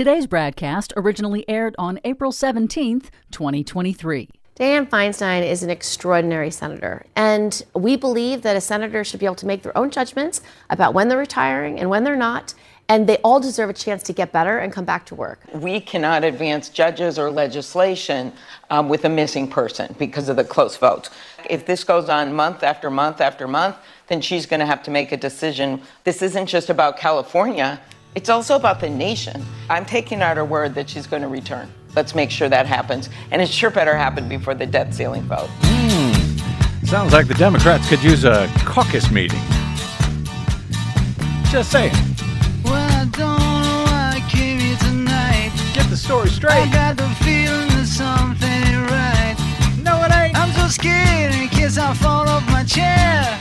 Today's broadcast originally aired on April 17th, 2023. Dianne Feinstein is an extraordinary senator, and we believe that a senator should be able to make their own judgments about when they're retiring and when they're not, and they all deserve a chance to get better and come back to work. We cannot advance judges or legislation um, with a missing person because of the close votes. If this goes on month after month after month, then she's going to have to make a decision. This isn't just about California, it's also about the nation. I'm taking out her word that she's going to return. Let's make sure that happens. And it sure better happen before the debt ceiling vote. Mm. Sounds like the Democrats could use a caucus meeting. Just saying. Well, I don't know why I came here tonight. Get the story straight. I got the feeling that something ain't right. No, it ain't. I'm so scared in case I fall off my chair.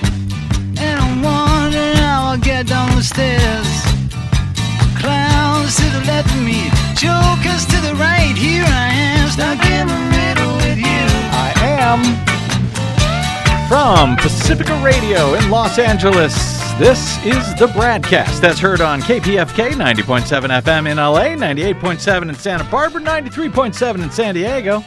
And I'm wondering how I'll get down the stairs. Clowns to the left of me, jokers to the right. Here I am, stuck in the middle with you. I am from Pacifica Radio in Los Angeles. This is the broadcast that's heard on KPFK 90.7 FM in LA, 98.7 in Santa Barbara, 93.7 in San Diego.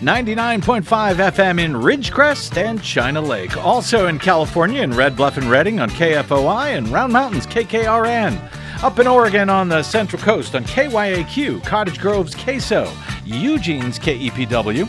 99.5 FM in Ridgecrest and China Lake. Also in California in Red Bluff and Redding on KFOI and Round Mountains KKRN. Up in Oregon on the Central Coast on KYAQ, Cottage Grove's KSO, Eugene's KEPW,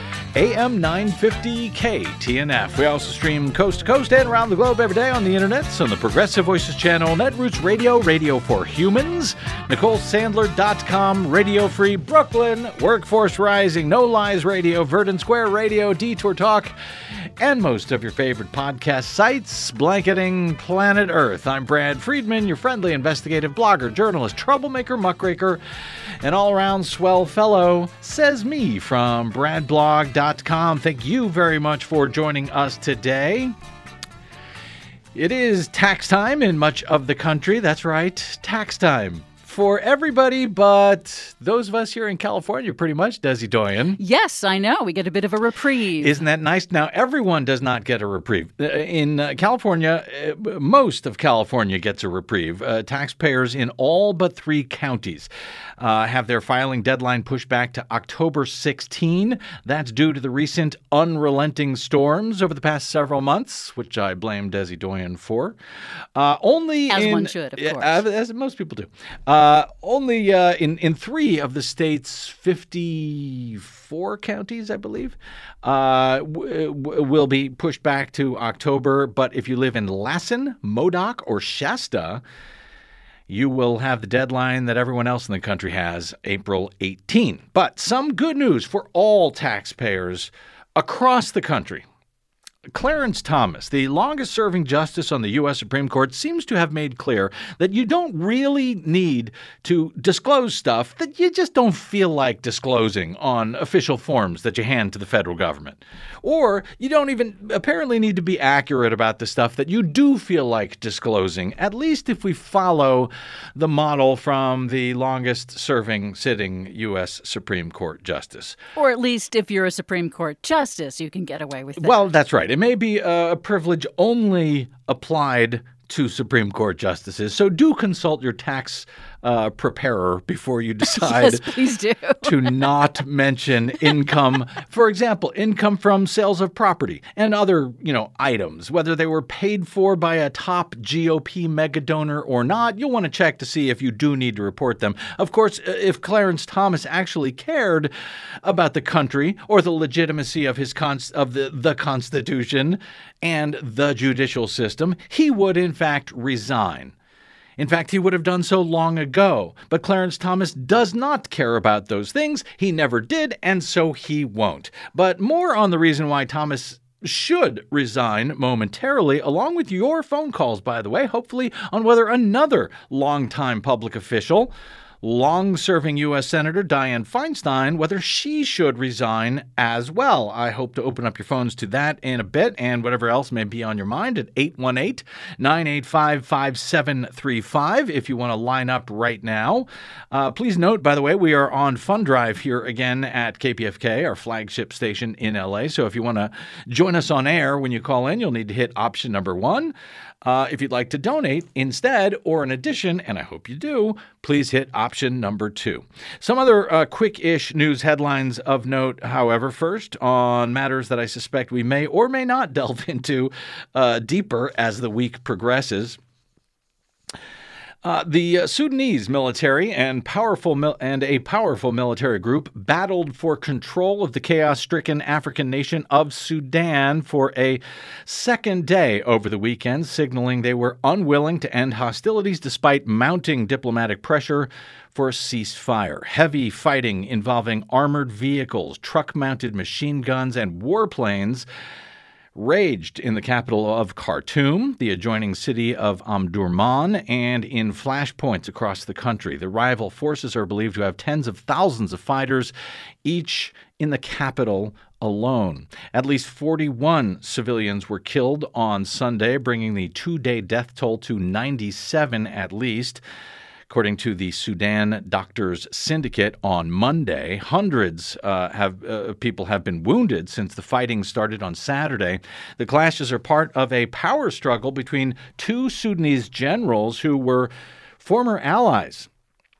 AM 950 KTNF. We also stream coast to coast and around the globe every day on the internet on the Progressive Voices channel, Netroots Radio, Radio for Humans, NicoleSandler.com, Radio Free Brooklyn, Workforce Rising, No Lies Radio, Verdant Square Radio, Detour Talk, and most of your favorite podcast sites, blanketing planet Earth. I'm Brad Friedman, your friendly investigative blogger, journalist, troublemaker, muckraker, and all around swell fellow, says me from BradBlog.com. Thank you very much for joining us today. It is tax time in much of the country. That's right, tax time for everybody but those of us here in California, pretty much, Desi Doyen. Yes, I know. We get a bit of a reprieve. Isn't that nice? Now, everyone does not get a reprieve. Uh, in uh, California, uh, most of California gets a reprieve. Uh, taxpayers in all but three counties uh, have their filing deadline pushed back to October 16. That's due to the recent unrelenting storms over the past several months, which I blame Desi Doyen for. Uh, only as in, one should, of course, as most people do. Uh, only uh, in in three of the state's fifty four counties, I believe, uh, w- w- will be pushed back to October. But if you live in Lassen, Modoc, or Shasta, you will have the deadline that everyone else in the country has, April 18. But some good news for all taxpayers across the country. Clarence Thomas, the longest serving justice on the U.S. Supreme Court, seems to have made clear that you don't really need to disclose stuff that you just don't feel like disclosing on official forms that you hand to the federal government. Or you don't even apparently need to be accurate about the stuff that you do feel like disclosing, at least if we follow the model from the longest serving sitting U.S. Supreme Court justice. Or at least if you're a Supreme Court justice, you can get away with that. Well, that's right. It may be a privilege only applied to Supreme Court justices. So do consult your tax uh, preparer before you decide yes, to not mention income. For example, income from sales of property and other, you know, items, whether they were paid for by a top GOP mega donor or not. You'll want to check to see if you do need to report them. Of course, uh, if Clarence Thomas actually cared about the country or the legitimacy of his cons- of the, the Constitution and the judicial system, he would in fact resign. In fact, he would have done so long ago. But Clarence Thomas does not care about those things. He never did, and so he won't. But more on the reason why Thomas should resign momentarily, along with your phone calls, by the way, hopefully on whether another longtime public official long serving U.S. Senator Dianne Feinstein whether she should resign as well. I hope to open up your phones to that in a bit and whatever else may be on your mind at 818 985 5735 if you want to line up right now. Uh, please note, by the way, we are on Fund Drive here again at KPFK, our flagship station in LA. So if you want to join us on air when you call in, you'll need to hit option number one. Uh, if you'd like to donate instead or in addition, and I hope you do, please hit option number two. Some other uh, quick ish news headlines of note, however, first on matters that I suspect we may or may not delve into uh, deeper as the week progresses. Uh, the uh, Sudanese military and powerful mil- and a powerful military group battled for control of the chaos-stricken African nation of Sudan for a second day over the weekend, signaling they were unwilling to end hostilities despite mounting diplomatic pressure for a ceasefire. Heavy fighting involving armored vehicles, truck-mounted machine guns, and warplanes raged in the capital of Khartoum, the adjoining city of Omdurman, and in flashpoints across the country. The rival forces are believed to have tens of thousands of fighters, each in the capital alone. At least 41 civilians were killed on Sunday, bringing the two day death toll to 97 at least. According to the Sudan Doctors Syndicate on Monday, hundreds uh, have uh, people have been wounded since the fighting started on Saturday. The clashes are part of a power struggle between two Sudanese generals who were former allies.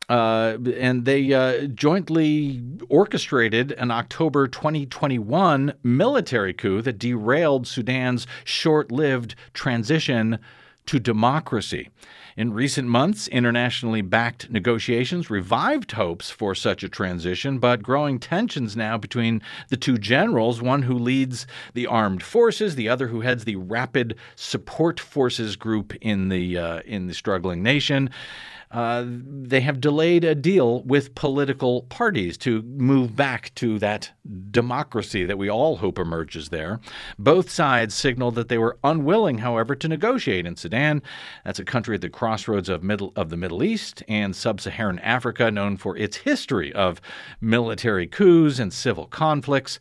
Uh, and they uh, jointly orchestrated an October 2021 military coup that derailed Sudan's short lived transition to democracy. In recent months, internationally backed negotiations revived hopes for such a transition, but growing tensions now between the two generals, one who leads the armed forces, the other who heads the Rapid Support Forces group in the uh, in the struggling nation, uh, they have delayed a deal with political parties to move back to that democracy that we all hope emerges there. Both sides signaled that they were unwilling, however, to negotiate in Sudan. That's a country at the crossroads of middle of the Middle East and sub-Saharan Africa, known for its history of military coups and civil conflicts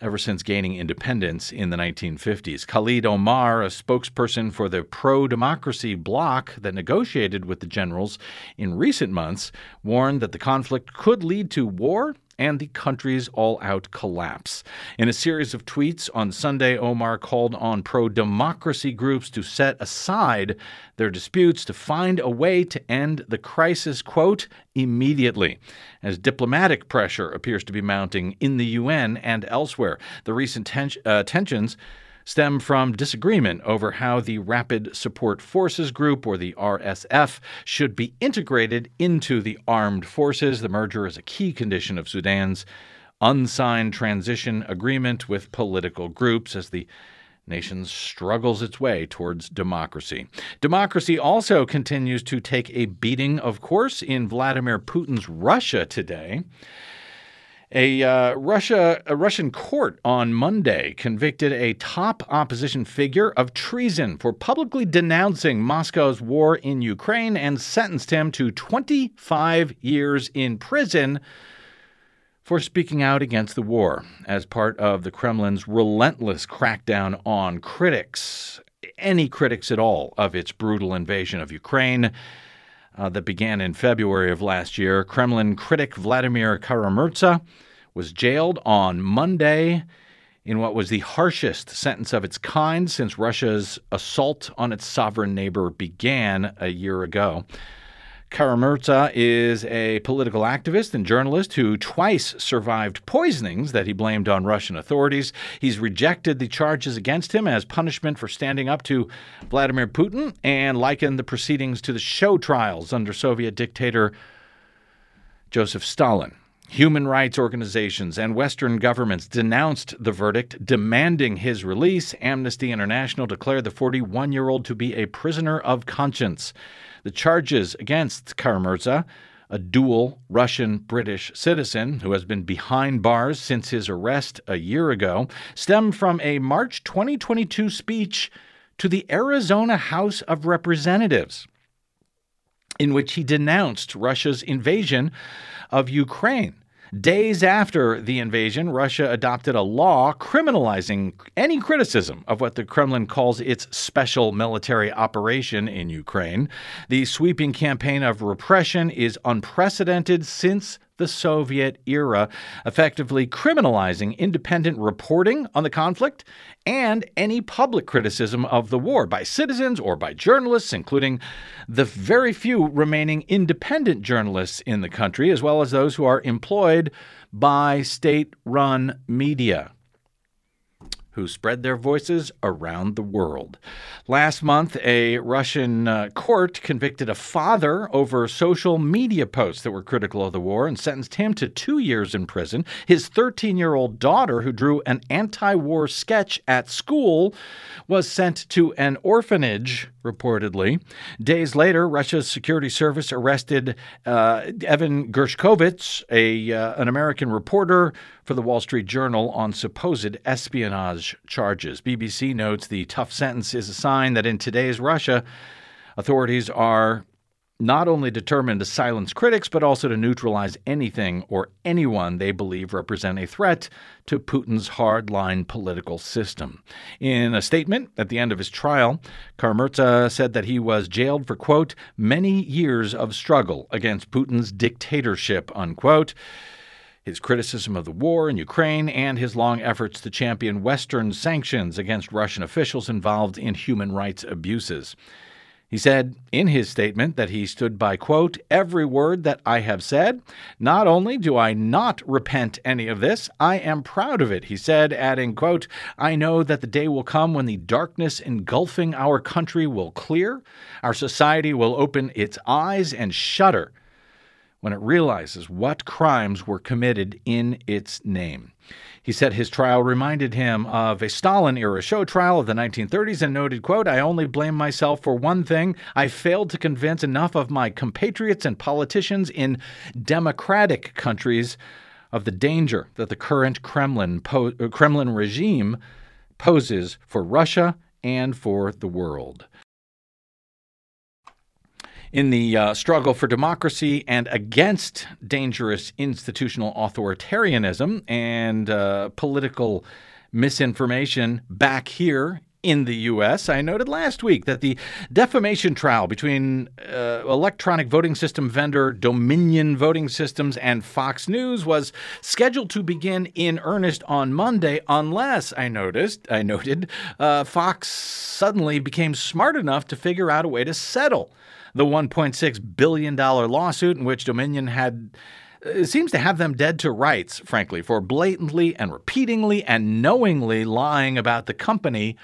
ever since gaining independence in the 1950s. Khalid Omar, a spokesperson for the pro democracy bloc that negotiated with the generals in recent months, warned that the conflict could lead to war and the country's all out collapse. In a series of tweets on Sunday, Omar called on pro democracy groups to set aside their disputes to find a way to end the crisis, quote, immediately, as diplomatic pressure appears to be mounting in the UN and elsewhere. The recent ten- uh, tensions stem from disagreement over how the Rapid Support Forces Group, or the RSF, should be integrated into the armed forces. The merger is a key condition of Sudan's unsigned transition agreement with political groups as the nation struggles its way towards democracy. Democracy also continues to take a beating, of course, in Vladimir Putin's Russia today. A uh, Russia a Russian court on Monday convicted a top opposition figure of treason for publicly denouncing Moscow's war in Ukraine and sentenced him to 25 years in prison for speaking out against the war as part of the Kremlin's relentless crackdown on critics, any critics at all, of its brutal invasion of Ukraine uh, that began in February of last year. Kremlin critic Vladimir Kara-Murza was jailed on Monday in what was the harshest sentence of its kind since Russia's assault on its sovereign neighbor began a year ago. Kara-Murza is a political activist and journalist who twice survived poisonings that he blamed on Russian authorities. He's rejected the charges against him as punishment for standing up to Vladimir Putin and likened the proceedings to the show trials under Soviet dictator Joseph Stalin. Human rights organizations and Western governments denounced the verdict, demanding his release. Amnesty International declared the 41 year old to be a prisoner of conscience. The charges against Kara-Murza, a dual Russian British citizen who has been behind bars since his arrest a year ago, stem from a March 2022 speech to the Arizona House of Representatives. in which he denounced Russia's invasion of Ukraine. Days after the invasion, Russia adopted a law criminalizing any criticism of what the Kremlin calls its special military operation in Ukraine. The sweeping campaign of repression is unprecedented since the Soviet era, effectively criminalizing independent reporting on the conflict and any public criticism of the war by citizens or by journalists, including the very few remaining independent journalists in the country, as well as those who are employed by state run media who spread their voices around the world. Last month, a Russian uh, court convicted a father over social media posts that were critical of the war and sentenced him to two years in prison. His 13 year old daughter, who drew an anti war sketch at school, was sent to an orphanage, reportedly. Days later, Russia's security service arrested uh, Evan Gershkovich, a, uh, an American reporter for the Wall Street Journal on supposed espionage charges. BBC notes the tough sentence is a sign that in today's Russia, authorities are not only determined to silence critics, but also to neutralize anything or anyone they believe represent a threat to Putin's hardline political system. In a statement at the end of his trial, Kara-Murza said that he was jailed for, quote, many years of struggle against Putin's dictatorship, unquote his criticism of the war in Ukraine, and his long efforts to champion Western sanctions against Russian officials involved in human rights abuses. He said in his statement that he stood by, quote, every word that I have said. Not only do I not repent any of this, I am proud of it, he said, adding, quote, I know that the day will come when the darkness engulfing our country will clear, our society will open its eyes and shudder when it realizes what crimes were committed in its name. He said his trial reminded him of a Stalin era show trial of the 1930s and noted, quote, I only blame myself for one thing. I failed to convince enough of my compatriots and politicians in democratic countries of the danger that the current Kremlin, po- Kremlin regime poses for Russia and for the world in the uh, struggle for democracy and against dangerous institutional authoritarianism and uh, political misinformation back here in the U.S. I noted last week that the defamation trial between uh, electronic voting system vendor Dominion Voting Systems and Fox News was scheduled to begin in earnest on Monday, unless I noticed, I noted, uh, Fox suddenly became smart enough to figure out a way to settle the $1.6 billion lawsuit in which Dominion had uh, seems to have them dead to rights, frankly, for blatantly and repeatedly and knowingly lying about the company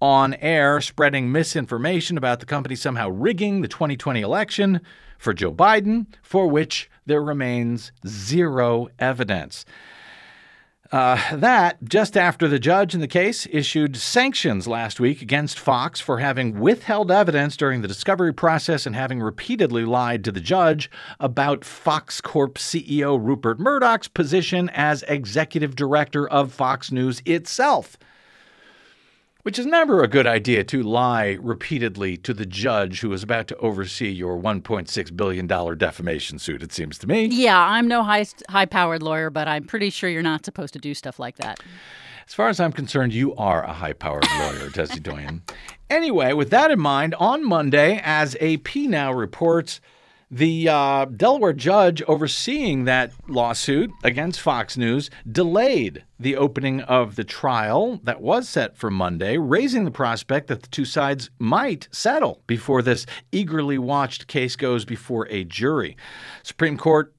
on air, spreading misinformation about the company somehow rigging the 2020 election for Joe Biden, for which there remains zero evidence. Uh, that just after the judge in the case issued sanctions last week against Fox for having withheld evidence during the discovery process and having repeatedly lied to the judge about Fox Corp CEO Rupert Murdoch's position as executive director of Fox News itself which is never a good idea to lie repeatedly to the judge who is about to oversee your $1.6 billion defamation suit, it seems to me. Yeah, I'm no high, high powered lawyer, but I'm pretty sure you're not supposed to do stuff like that. As far as I'm concerned, you are a high powered lawyer, Desi Doyen. Anyway, with that in mind, on Monday, as AP now reports, the uh, Delaware judge overseeing that lawsuit against Fox News delayed the opening of the trial that was set for Monday, raising the prospect that the two sides might settle before this eagerly watched case goes before a jury. Supreme Court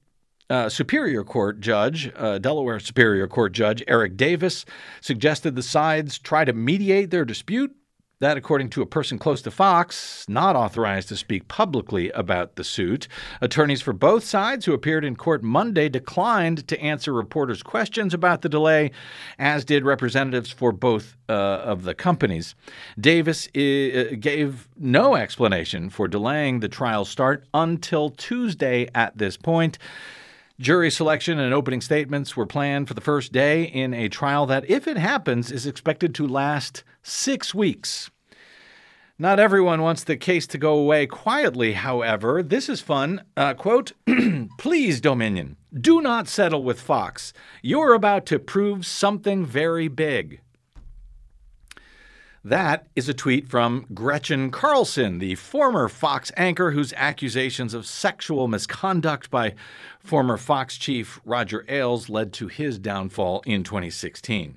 uh, Superior Court Judge, uh, Delaware Superior Court Judge Eric Davis, suggested the sides try to mediate their dispute that, according to a person close to Fox, not authorized to speak publicly about the suit. Attorneys for both sides who appeared in court Monday declined to answer reporters' questions about the delay, as did representatives for both uh, of the companies. Davis uh, gave no explanation for delaying the trial start until Tuesday at this point. Jury selection and opening statements were planned for the first day in a trial that, if it happens, is expected to last six weeks. Not everyone wants the case to go away quietly, however. This is fun. Uh, quote, please, Dominion, do not settle with Fox. You're about to prove something very big. That is a tweet from Gretchen Carlson, the former Fox anchor whose accusations of sexual misconduct by former Fox chief Roger Ailes led to his downfall in 2016.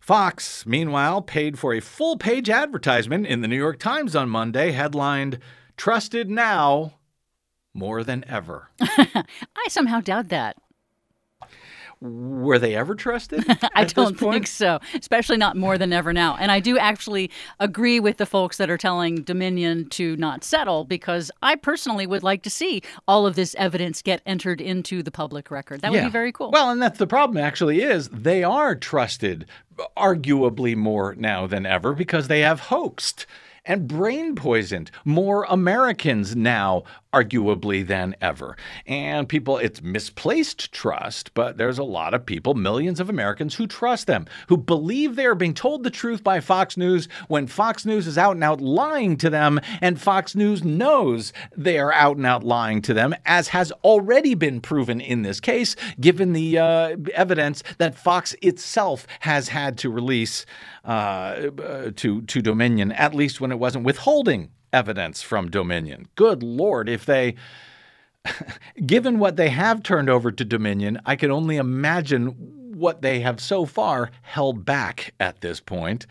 Fox, meanwhile, paid for a full page advertisement in the New York Times on Monday, headlined, Trusted Now More Than Ever. I somehow doubt that. Were they ever trusted? I don't think so, especially not more than ever now. And I do actually agree with the folks that are telling Dominion to not settle because I personally would like to see all of this evidence get entered into the public record. That would be very cool. Well, and that's the problem actually is they are trusted arguably more now than ever because they have hoaxed and brain poisoned more Americans now arguably than ever. And people it's misplaced trust, but there's a lot of people, millions of Americans who trust them, who believe they are being told the truth by Fox News when Fox News is out and out lying to them and Fox News knows they are out and out lying to them as has already been proven in this case given the uh, evidence that Fox itself has had to release uh, uh, to to Dominion at least when it wasn't withholding evidence from Dominion. Good lord, if they given what they have turned over to Dominion, I can only imagine what they have so far held back at this point.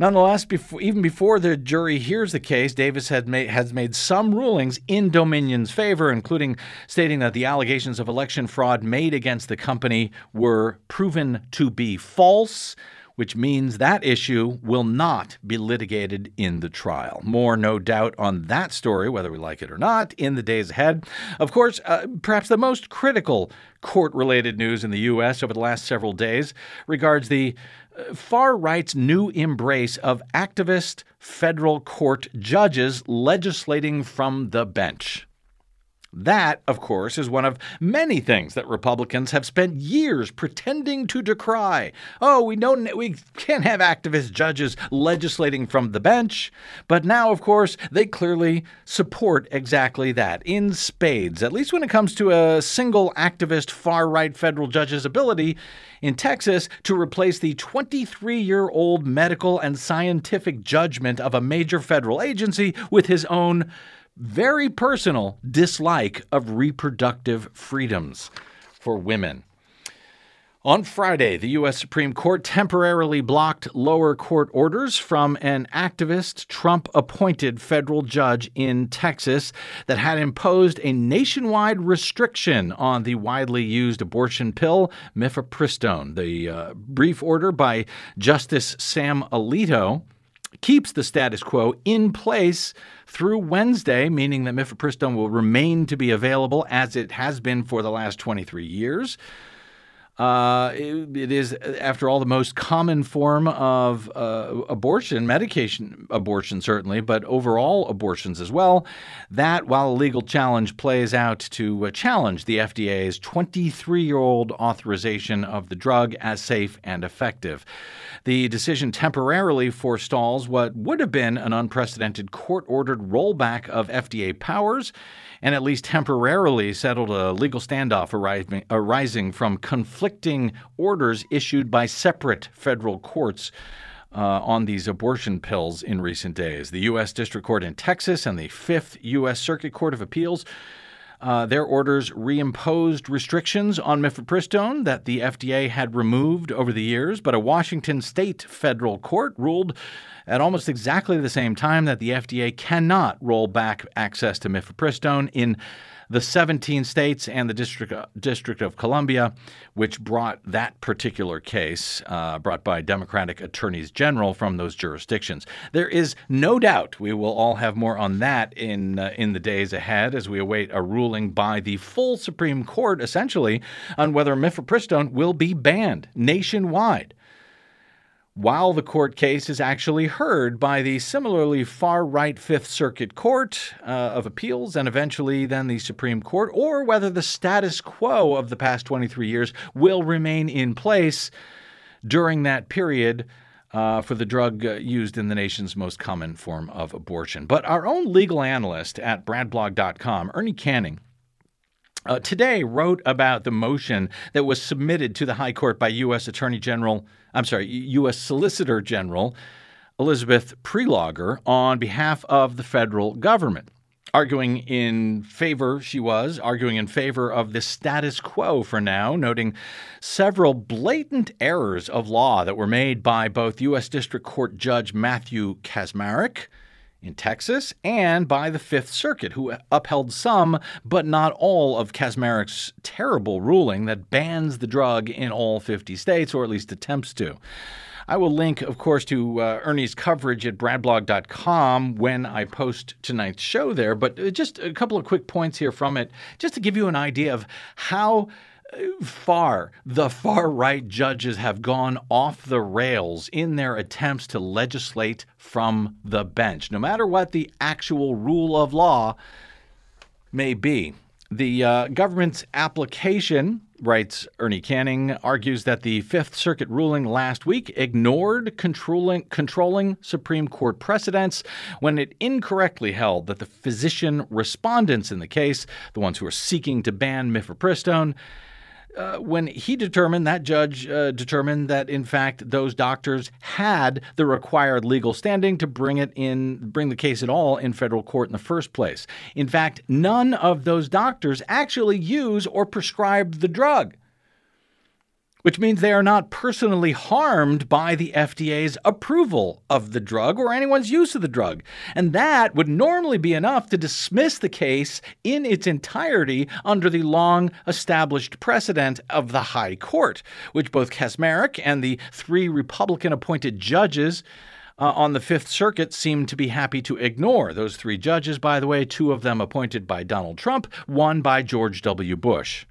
Nonetheless, before, even before the jury hears the case, Davis had made, has made some rulings in Dominion's favor, including stating that the allegations of election fraud made against the company were proven to be false which means that issue will not be litigated in the trial. More, no doubt, on that story, whether we like it or not, in the days ahead. Of course, uh, perhaps the most critical court related news in the U.S. over the last several days regards the uh, far right's new embrace of activist federal court judges legislating from the bench. That, of course, is one of many things that Republicans have spent years pretending to decry. Oh, we don't we can't have activist judges legislating from the bench, but now of course they clearly support exactly that in spades, at least when it comes to a single activist far-right federal judge's ability in Texas to replace the 23-year-old medical and scientific judgment of a major federal agency with his own very personal dislike of reproductive freedoms for women. On Friday, the U.S. Supreme Court temporarily blocked lower court orders from an activist Trump appointed federal judge in Texas that had imposed a nationwide restriction on the widely used abortion pill, mifepristone. The uh, brief order by Justice Sam Alito keeps the status quo in place through Wednesday, meaning that mifepristone will remain to be available as it has been for the last 23 years. Uh, it, it is, after all, the most common form of uh, abortion, medication abortion, certainly, but overall abortions as well. That, while a legal challenge plays out to uh, challenge the FDA's 23 year old authorization of the drug as safe and effective. The decision temporarily forestalls what would have been an unprecedented court ordered rollback of FDA powers and at least temporarily settled a legal standoff arising, from conflicting orders issued by separate federal courts. Uh, on these abortion pills in recent days. The U.S. District Court in Texas and the Fifth U.S. Circuit Court of Appeals uh, their orders reimposed restrictions on mifepristone that the FDA had removed over the years, but a Washington state federal court ruled at almost exactly the same time that the FDA cannot roll back access to mifepristone in the 17 states and the District, District of Columbia, which brought that particular case, uh, brought by Democratic attorneys general from those jurisdictions. There is no doubt we will all have more on that in, uh, in the days ahead as we await a ruling by the full Supreme Court, essentially, on whether mifepristone will be banned nationwide while the court case is actually heard by the similarly far right Fifth Circuit Court uh, of Appeals and eventually then the Supreme Court, or whether the status quo of the past 23 years will remain in place during that period uh, for the drug uh, used in the nation's most common form of abortion. But our own legal analyst at bradblog.com, Ernie Canning, uh, today wrote about the motion that was submitted to the High Court by U.S. Attorney General, I'm sorry, U.S. Solicitor General Elizabeth Prelogar on behalf of the federal government. Arguing in favor, she was arguing in favor of the status quo for now, noting several blatant errors of law that were made by both U.S. District Court Judge Matthew Kacsmaryk in Texas and by the Fifth Circuit, who upheld some, but not all, of Kacsmaryk's terrible ruling that bans the drug in all 50 states, or at least attempts to. I will link, of course, to uh, Ernie's coverage at bradblog.com when I post tonight's show there. But uh, just a couple of quick points here from it, just to give you an idea of how far the far right judges have gone off the rails in their attempts to legislate from the bench, no matter what the actual rule of law may be. The uh, government's application, writes Ernie Canning, argues that the Fifth Circuit ruling last week ignored controlling, controlling Supreme Court precedents when it incorrectly held that the physician respondents in the case, the ones who are seeking to ban mifepristone, uh, when he determined, that judge uh, determined that in fact those doctors had the required legal standing to bring it in, bring the case at all in federal court in the first place. In fact, none of those doctors actually use or prescribe the drug which means they are not personally harmed by the FDA's approval of the drug or anyone's use of the drug. And that would normally be enough to dismiss the case in its entirety under the long established precedent of the High Court, which both Kacsmaryk and the three Republican appointed judges. Uh, on the Fifth Circuit seem to be happy to ignore. Those three judges, by the way, two of them appointed by Donald Trump, one by George W. Bush.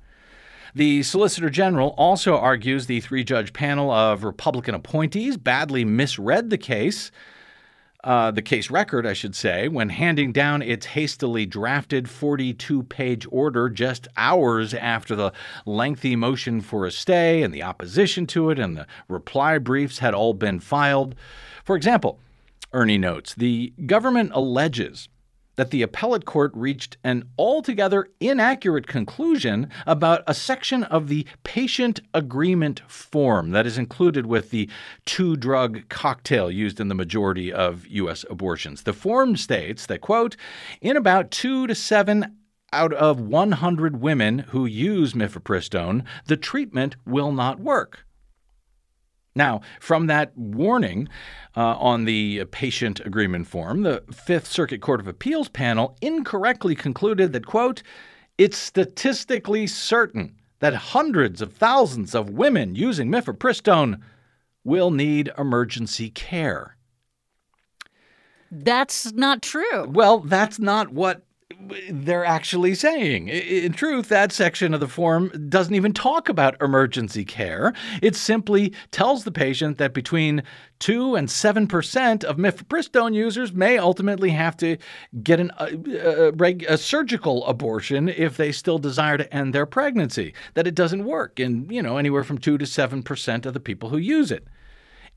The Solicitor General also argues the three judge panel of Republican appointees badly misread the case. Uh, the case record, I should say, when handing down its hastily drafted 42 page order just hours after the lengthy motion for a stay and the opposition to it and the reply briefs had all been filed. For example, Ernie notes the government alleges that the appellate court reached an altogether inaccurate conclusion about a section of the patient agreement form that is included with the two drug cocktail used in the majority of U.S. abortions. The form states that, quote, in about two to seven out of 100 women who use mifepristone, the treatment will not work. Now, from that warning uh, on the patient agreement form, the Fifth Circuit Court of Appeals panel incorrectly concluded that, quote, it's statistically certain that hundreds of thousands of women using mifepristone will need emergency care. That's not true. Well, that's not what they're actually saying. In truth, that section of the form doesn't even talk about emergency care. It simply tells the patient that between 2 and 7% of mifepristone users may ultimately have to get an, uh, uh, a, a, a, surgical abortion if they still desire to end their pregnancy. That it doesn't work in, you know, anywhere from 2 to 7% of the people who use it.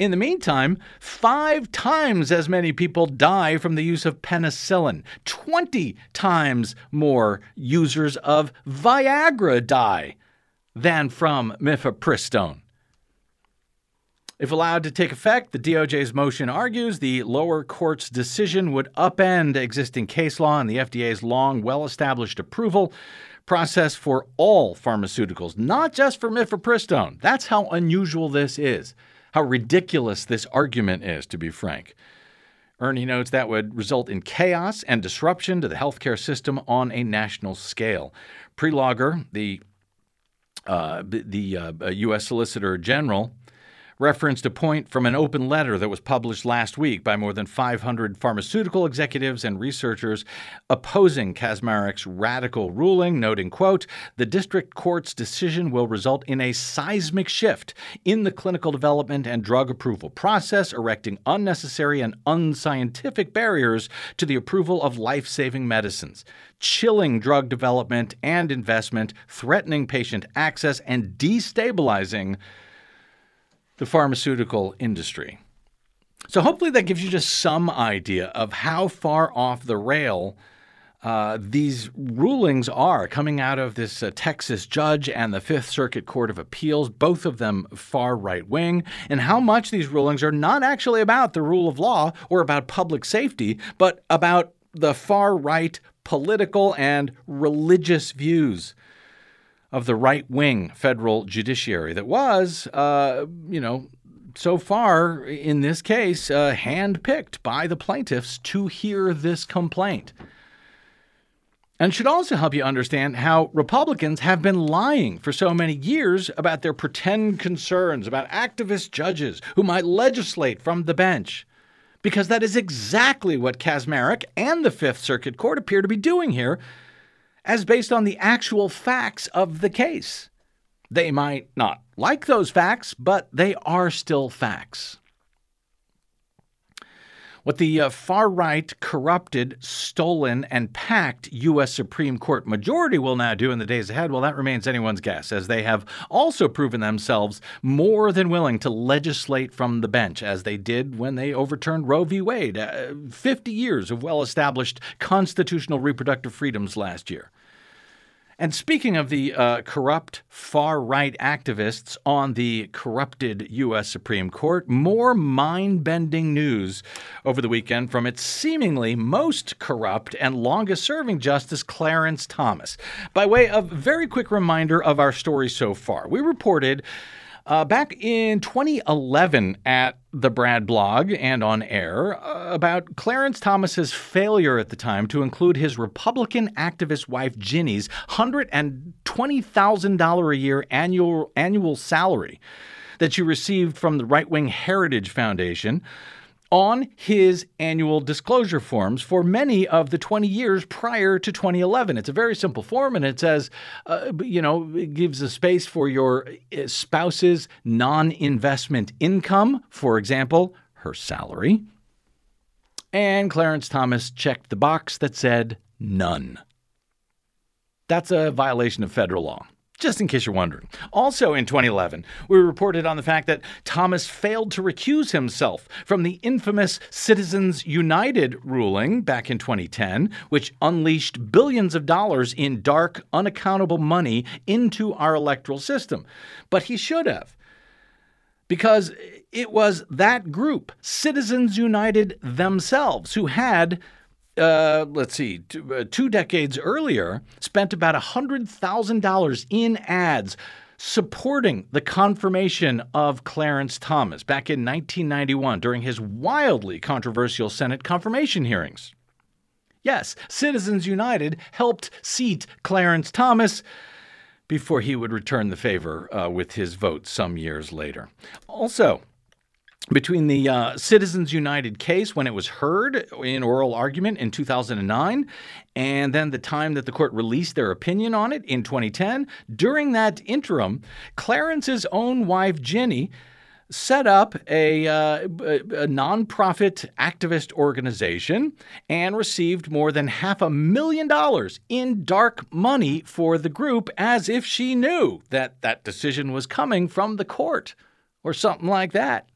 In the meantime, five times as many people die from the use of penicillin. 20 times more users of Viagra die than from mifepristone. If allowed to take effect, the DOJ's motion argues the lower court's decision would upend existing case law and the FDA's long, well established approval process for all pharmaceuticals, not just for mifepristone. That's how unusual this is how ridiculous this argument is, to be frank. Ernie notes that would result in chaos and disruption to the healthcare system on a national scale. Prelogar, the uh, the uh, U.S. Solicitor General, referenced a point from an open letter that was published last week by more than 500 pharmaceutical executives and researchers opposing Kacsmaryk's radical ruling, noting, quote, the district court's decision will result in a seismic shift in the clinical development and drug approval process, erecting unnecessary and unscientific barriers to the approval of life-saving medicines chilling drug development and investment, threatening patient access, and destabilizing the pharmaceutical industry. So hopefully that gives you just some idea of how far off the rail uh, these rulings are coming out of this uh, Texas judge and the Fifth Circuit Court of Appeals, both of them far right wing, and how much these rulings are not actually about the rule of law or about public safety, but about the far right political and religious views of the right wing federal judiciary that was, uh, you know, so far in this case, uh, handpicked by the plaintiffs to hear this complaint and should also help you understand how Republicans have been lying for so many years about their pretend concerns about activist judges who might legislate from the bench. Because that is exactly what Kacsmaryk and the Fifth Circuit Court appear to be doing here, as based on the actual facts of the case. They might not like those facts, but they are still facts. What the uh, far right, corrupted, stolen, and packed U.S. Supreme Court majority will now do in the days ahead, well, that remains anyone's guess, as they have also proven themselves more than willing to legislate from the bench, as they did when they overturned Roe v. Wade, uh, 50 years of well established constitutional reproductive freedoms last year. And speaking of the uh, corrupt far right activists on the corrupted U.S. Supreme Court, more mind bending news over the weekend from its seemingly most corrupt and longest serving Justice Clarence Thomas. By way of very quick reminder of our story so far, we reported uh, back in 2011 at the Brad blog and on air uh, about Clarence Thomas's failure at the time to include his Republican activist wife Ginny's $120,000 a year annual annual salary that she received from the right-wing Heritage Foundation on his annual disclosure forms for many of the 20 years prior to 2011. It's a very simple form, and it says, uh, you know, it gives a space for your uh, spouse's non investment income, for example, her salary. And Clarence Thomas checked the box that said none. That's a violation of federal law just in case you're wondering. Also in 2011, we reported on the fact that Thomas failed to recuse himself from the infamous Citizens United ruling back in 2010, which unleashed billions of dollars in dark, unaccountable money into our electoral system. But he should have. Because it was that group, Citizens United themselves, who had uh, let's see, two, uh, two decades earlier, spent about $100,000 in ads supporting the confirmation of Clarence Thomas back in 1991 during his wildly controversial Senate confirmation hearings. Yes, Citizens United helped seat Clarence Thomas before he would return the favor uh, with his vote some years later. Also, between the uh, Citizens United case when it was heard in oral argument in 2009 and then the time that the court released their opinion on it in 2010. During that interim, Clarence's own wife, Ginny, set up a, uh, a, nonprofit activist organization and received more than half a million dollars in dark money for the group as if she knew that that decision was coming from the court or something like that.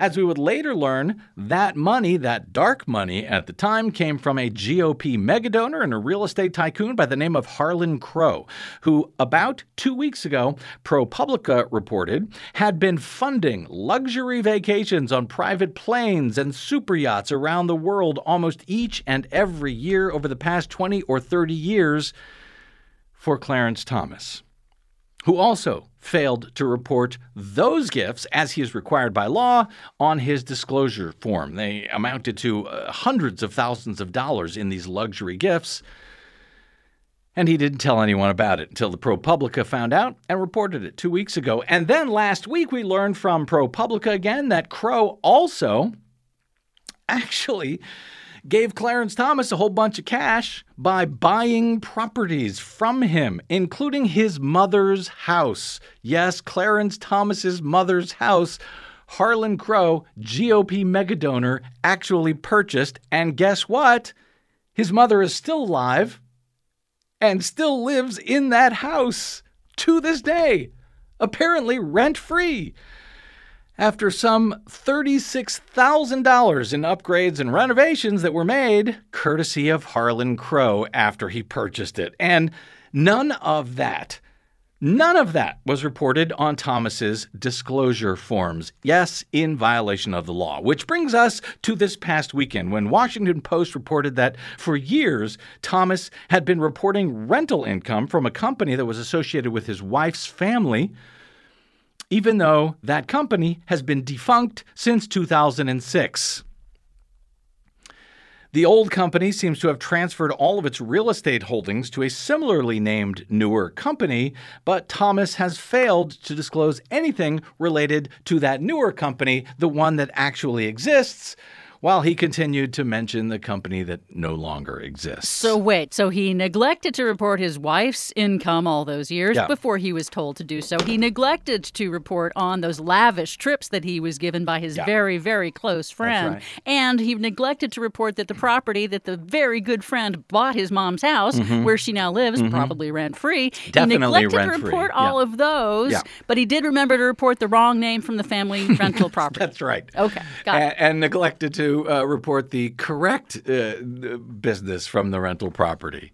As we would later learn, that money, that dark money at the time, came from a GOP megadonor and a real estate tycoon by the name of Harlan Crow, who about two weeks ago, ProPublica reported, had been funding luxury vacations on private planes and super yachts around the world almost each and every year over the past 20 or 30 years for Clarence Thomas who also failed to report those gifts as he is required by law on his disclosure form. They amounted to uh, hundreds of thousands of dollars in these luxury gifts. And he didn't tell anyone about it until the ProPublica found out and reported it two weeks ago. And then last week, we learned from ProPublica again that Crow also actually gave Clarence Thomas a whole bunch of cash by buying properties from him, including his mother's house. Yes, Clarence Thomas's mother's house. Harlan Crow, GOP megadonor, actually purchased. And guess what? His mother is still alive and still lives in that house to this day, apparently rent free. After some $36,000 in upgrades and renovations that were made, courtesy of Harlan Crow after he purchased it. And none of that None of that was reported on Thomas's disclosure forms. Yes, in violation of the law. Which brings us to this past weekend when Washington Post reported that for years Thomas had been reporting rental income from a company that was associated with his wife's family, even though that company has been defunct since 2006. The old company seems to have transferred all of its real estate holdings to a similarly named newer company, but Thomas has failed to disclose anything related to that newer company, the one that actually exists, while he continued to mention the company that no longer exists. So wait, so he neglected to report his wife's income all those years Yeah. before he was told to do so. He neglected to report on those lavish trips that he was given by his Yeah. very, very close friend. right. And he neglected to report that the property that the very good friend bought his mom's house, where she now lives, probably rent free. Mm-hmm. Definitely he neglected to report yeah. all of those, but he did remember to report the wrong name from the family rental property. That's right. Okay, got it. and, neglected neglected uh, report the correct uh, business from the rental property.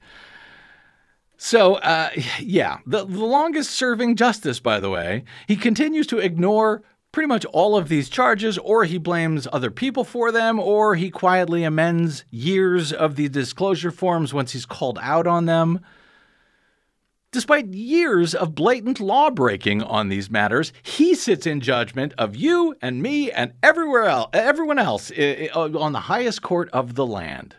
So, uh, yeah, the, the longest serving justice, by the way, he continues to ignore pretty much all of these charges, or he blames other people for them, or he quietly amends years of the disclosure forms once he's called out on them. Despite years of blatant law breaking on these matters, he sits in judgment of you and me and everywhere else, everyone else i- uh, on the highest court of the land.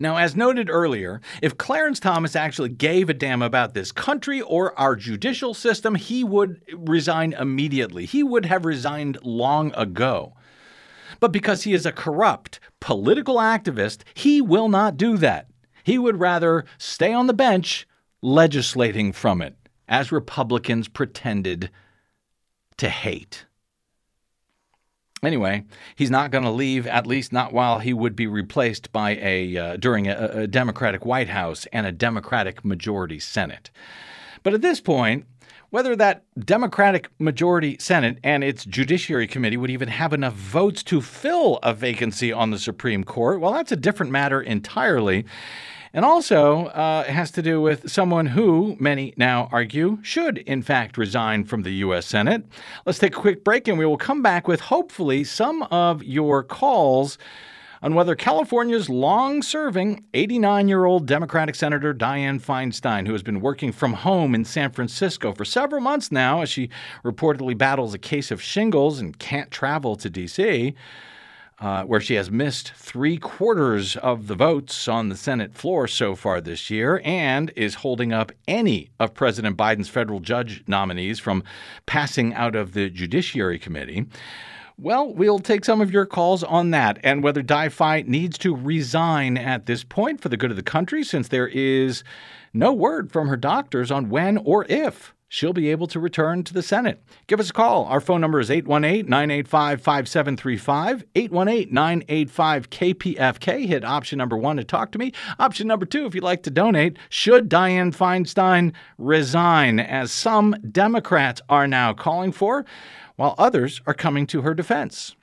Now, as noted earlier, if Clarence Thomas actually gave a damn about this country or our judicial system, he would resign immediately. He would have resigned long ago. But because he is a corrupt political activist, he will not do that. He would rather stay on the bench legislating from it, as Republicans pretended to hate. Anyway, he's not going to leave, at least not while he would be replaced by a uh, during a, a Democratic White House and a Democratic majority Senate. But at this point, whether that Democratic majority Senate and its Judiciary Committee would even have enough votes to fill a vacancy on the Supreme Court, well, that's a different matter entirely. And also uh, has to do with someone who, many now argue, should in fact resign from the U.S. Senate. Let's take a quick break and we will come back with hopefully some of your calls on whether California's long serving 89 year old Democratic Senator Dianne Feinstein, who has been working from home in San Francisco for several months now as she reportedly battles a case of shingles and can't travel to D.C., uh, where she has missed three quarters of the votes on the Senate floor so far this year and is holding up any of President Biden's federal judge nominees from passing out of the Judiciary Committee. Well, we'll take some of your calls on that and whether Di Fi needs to resign at this point for the good of the country, since there is no word from her doctors on when or if she'll be able to return to the Senate. Give us a call. Our phone number is 818 985 5735, 818 985 KPFK. Hit option number one to talk to me. Option number two, if you'd like to donate, should Dianne Feinstein resign, as some Democrats are now calling for, while others are coming to her defense.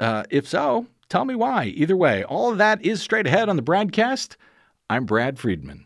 Uh, if so, tell me why. Either way, all of that is straight ahead on the Bradcast. I'm Brad Friedman.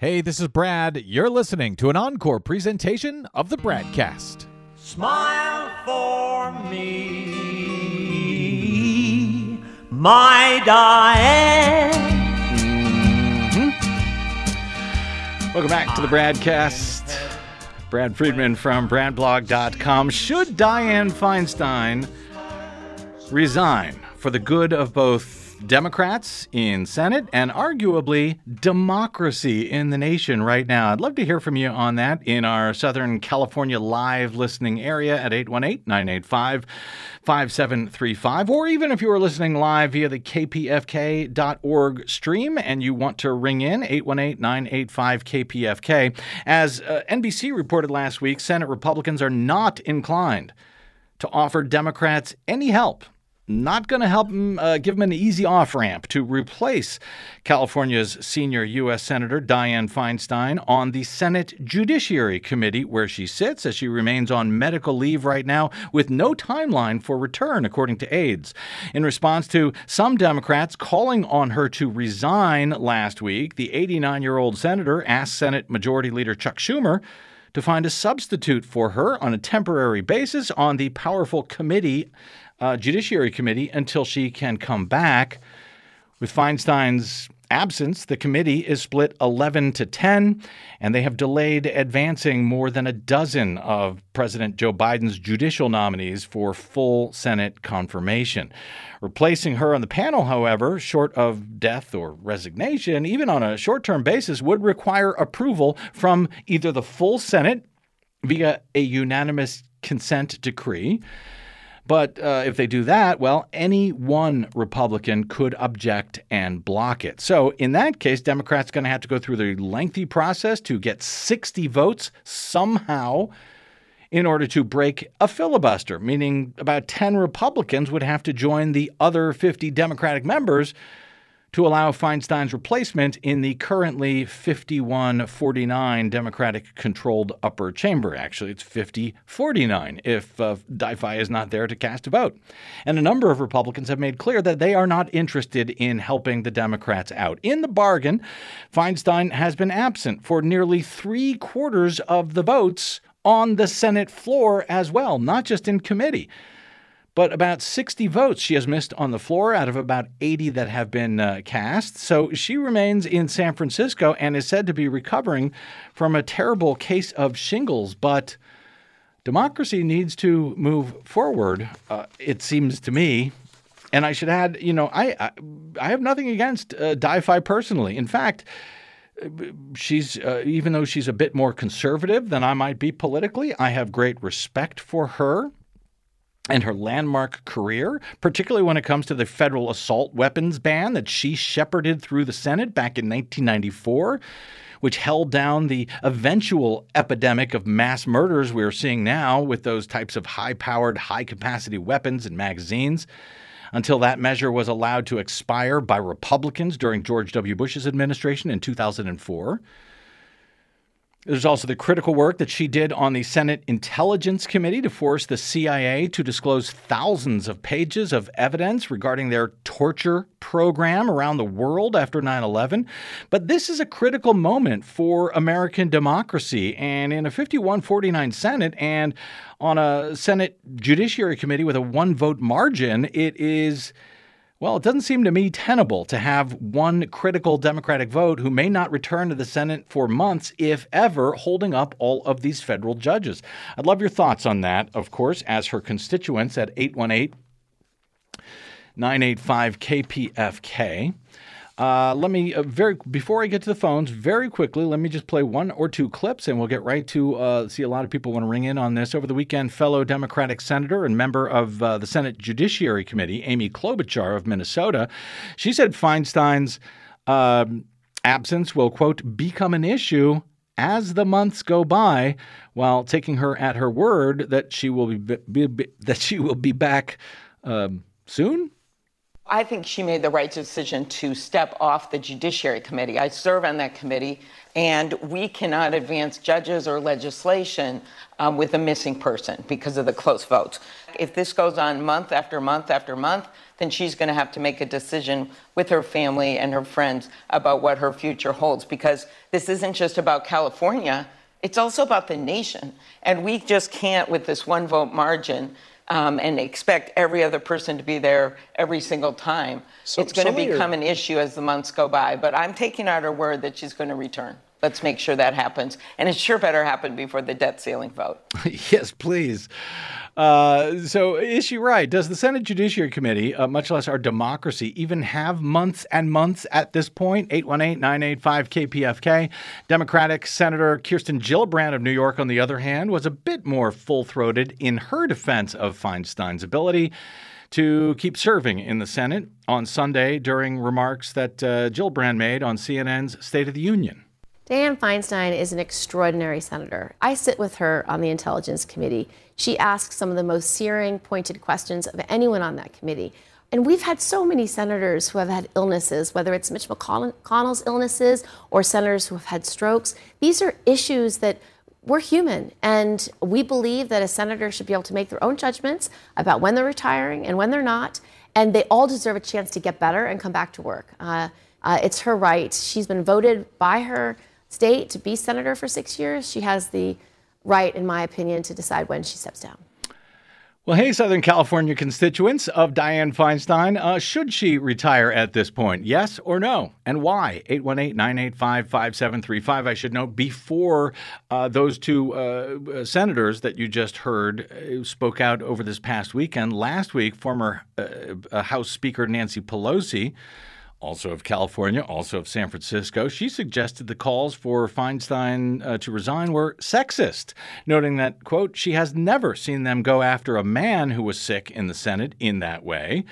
Hey, this is Brad. You're listening to an encore presentation of the Bradcast. Smile for me, my Diane. Welcome back to the Bradcast. Brad Friedman from BradBlog.com. Should Dianne Feinstein resign for the good of both Democrats in Senate and arguably democracy in the nation right now. I'd love to hear from you on that in our Southern California live listening area at 818 985 5735, or even if you are listening live via the kpfk.org stream and you want to ring in 818 985 KPFK. As uh, NBC reported last week, Senate Republicans are not inclined to offer Democrats any help not going to help him uh, give him an easy off ramp to replace California's senior U.S. Senator Dianne Feinstein on the Senate Judiciary Committee, where she sits as she remains on medical leave right now with no timeline for return, according to aides. In response to some Democrats calling on her to resign last week, the 89 year old senator asked Senate Majority Leader Chuck Schumer to find a substitute for her on a temporary basis on the powerful committee uh, Judiciary Committee until she can come back. With Feinstein's absence, the committee is split 11 to 10, and they have delayed advancing more than a dozen of President Joe Biden's judicial nominees for full Senate confirmation. Replacing her on the panel, however, short of death or resignation, even on a short term basis, would require approval from either the full Senate via a unanimous consent decree but uh, if they do that, well, any one Republican could object and block it. So in that case, Democrats going to have to go through the lengthy process to get 60 votes somehow in order to break a filibuster, meaning about 10 Republicans would have to join the other 50 Democratic members to allow Feinstein's replacement in the currently 51 49 Democratic controlled upper chamber. Actually, it's 50 49 if uh, DiFi is not there to cast a vote. And a number of Republicans have made clear that they are not interested in helping the Democrats out. In the bargain, Feinstein has been absent for nearly three quarters of the votes on the Senate floor as well, not just in committee but about 60 votes she has missed on the floor out of about 80 that have been uh, cast. So she remains in San Francisco and is said to be recovering from a terrible case of shingles. But democracy needs to move forward, uh, it seems to me. And I should add, you know, I I, I have nothing against uh, DiFi personally. In fact, she's uh, even though she's a bit more conservative than I might be politically, I have great respect for her and her landmark career, particularly when it comes to the federal assault weapons ban that she shepherded through the Senate back in 1994 which held down the eventual epidemic of mass murders we're seeing now with those types of high powered, high capacity weapons and magazines. Until that measure was allowed to expire by Republicans during George W. Bush's administration in 2004. There's also the critical work that she did on the Senate Intelligence Committee to force the CIA to disclose thousands of pages of evidence regarding their torture program around the world after 9 11. But this is a critical moment for American democracy. And in a 51 49 Senate and on a Senate Judiciary Committee with a one vote margin, it is well, it doesn't seem to me tenable to have one critical Democratic vote who may not return to the Senate for months, if ever, holding up all of these federal judges. I'd love your thoughts on that, of course, as her constituents at 818 985 KPFK. Uh, let me uh, very before I get to the phones, very quickly, let me just play one or two clips, and we'll get right to uh, see a lot of people want to ring in on this. Over the weekend, fellow Democratic senator and member of uh, the Senate Judiciary Committee, Amy Klobuchar of Minnesota, she said Feinstein's um, absence will quote become an issue as the months go by, while taking her at her word that she will be, be, be that she will be back um, soon. I think she made the right decision to step off the Judiciary Committee. I serve on that committee, and we cannot advance judges or legislation um, with a missing person because of the close votes. If this goes on month after month after month, then she's going to have to make a decision with her family and her friends about what her future holds because this isn't just about California, it's also about the nation. And we just can't, with this one vote margin, um, and expect every other person to be there every single time. So, it's going to become your, an issue as the months go by. But I'm taking out her word that she's going to return. Let's make sure that happens. And it sure better happen before the debt ceiling vote. yes, please. Uh, so, is she right? Does the Senate Judiciary Committee, uh, much less our democracy, even have months and months at this point? 818 985 KPFK. Democratic Senator Kirsten Gillibrand of New York, on the other hand, was a bit more full throated in her defense of Feinstein's ability to keep serving in the Senate on Sunday during remarks that uh, Gillibrand made on CNN's State of the Union. Dianne Feinstein is an extraordinary senator. I sit with her on the Intelligence Committee. She asks some of the most searing, pointed questions of anyone on that committee. And we've had so many senators who have had illnesses, whether it's Mitch McConnell's illnesses or senators who have had strokes. These are issues that we're human, and we believe that a senator should be able to make their own judgments about when they're retiring and when they're not, and they all deserve a chance to get better and come back to work. Uh, uh, it's her right. She's been voted by her state to be senator for six years, she has the right, in my opinion, to decide when she steps down. Well, hey, Southern California constituents of Dianne Feinstein, uh, should she retire at this point? Yes or no? And why? 818 985 5735. I should note before uh, those two uh, senators that you just heard uh, spoke out over this past weekend, last week, former uh, House Speaker Nancy Pelosi also of California, also of San Francisco. She suggested the calls for Feinstein uh, to resign were sexist, noting that, quote, she has never seen them go after a man who was sick in the Senate in that way.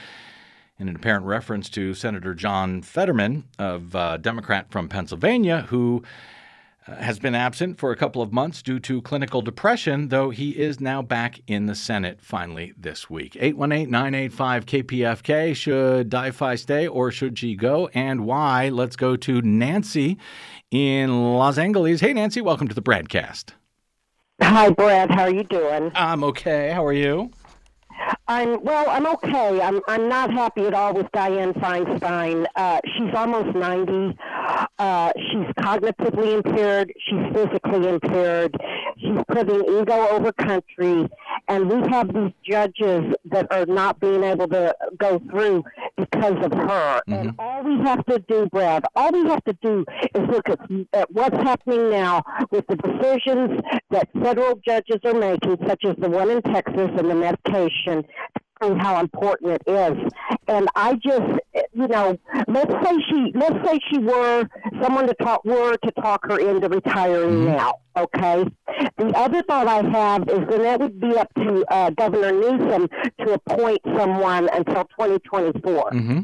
In an apparent reference to Senator John Fetterman, of uh, Democrat from Pennsylvania, who has been absent for a couple of months due to clinical depression, though he is now back in the Senate finally this week. 818 985 KPFK. Should Di-Fi stay or should she go? And why? Let's go to Nancy in Los Angeles. Hey, Nancy, welcome to the Bradcast. Hi, Brad. How are you doing? I'm okay. How are you? I'm well. I'm okay. I'm I'm not happy at all with Dianne Feinstein. Uh, she's almost ninety. Uh, she's cognitively impaired. She's physically impaired. She's putting ego over country, and we have these judges that are not being able to go through because of her. Mm-hmm. And all we have to do, Brad, all we have to do is look at, at what's happening now with the decisions that federal judges are making, such as the one in Texas and the medication how important it is. And I just, you know, let's say she, let's say she were someone to talk, were to talk her into retiring mm-hmm. now. Okay. The other thought I have is that it would be up to uh, Governor Newsom to appoint someone until 2024. Mm-hmm.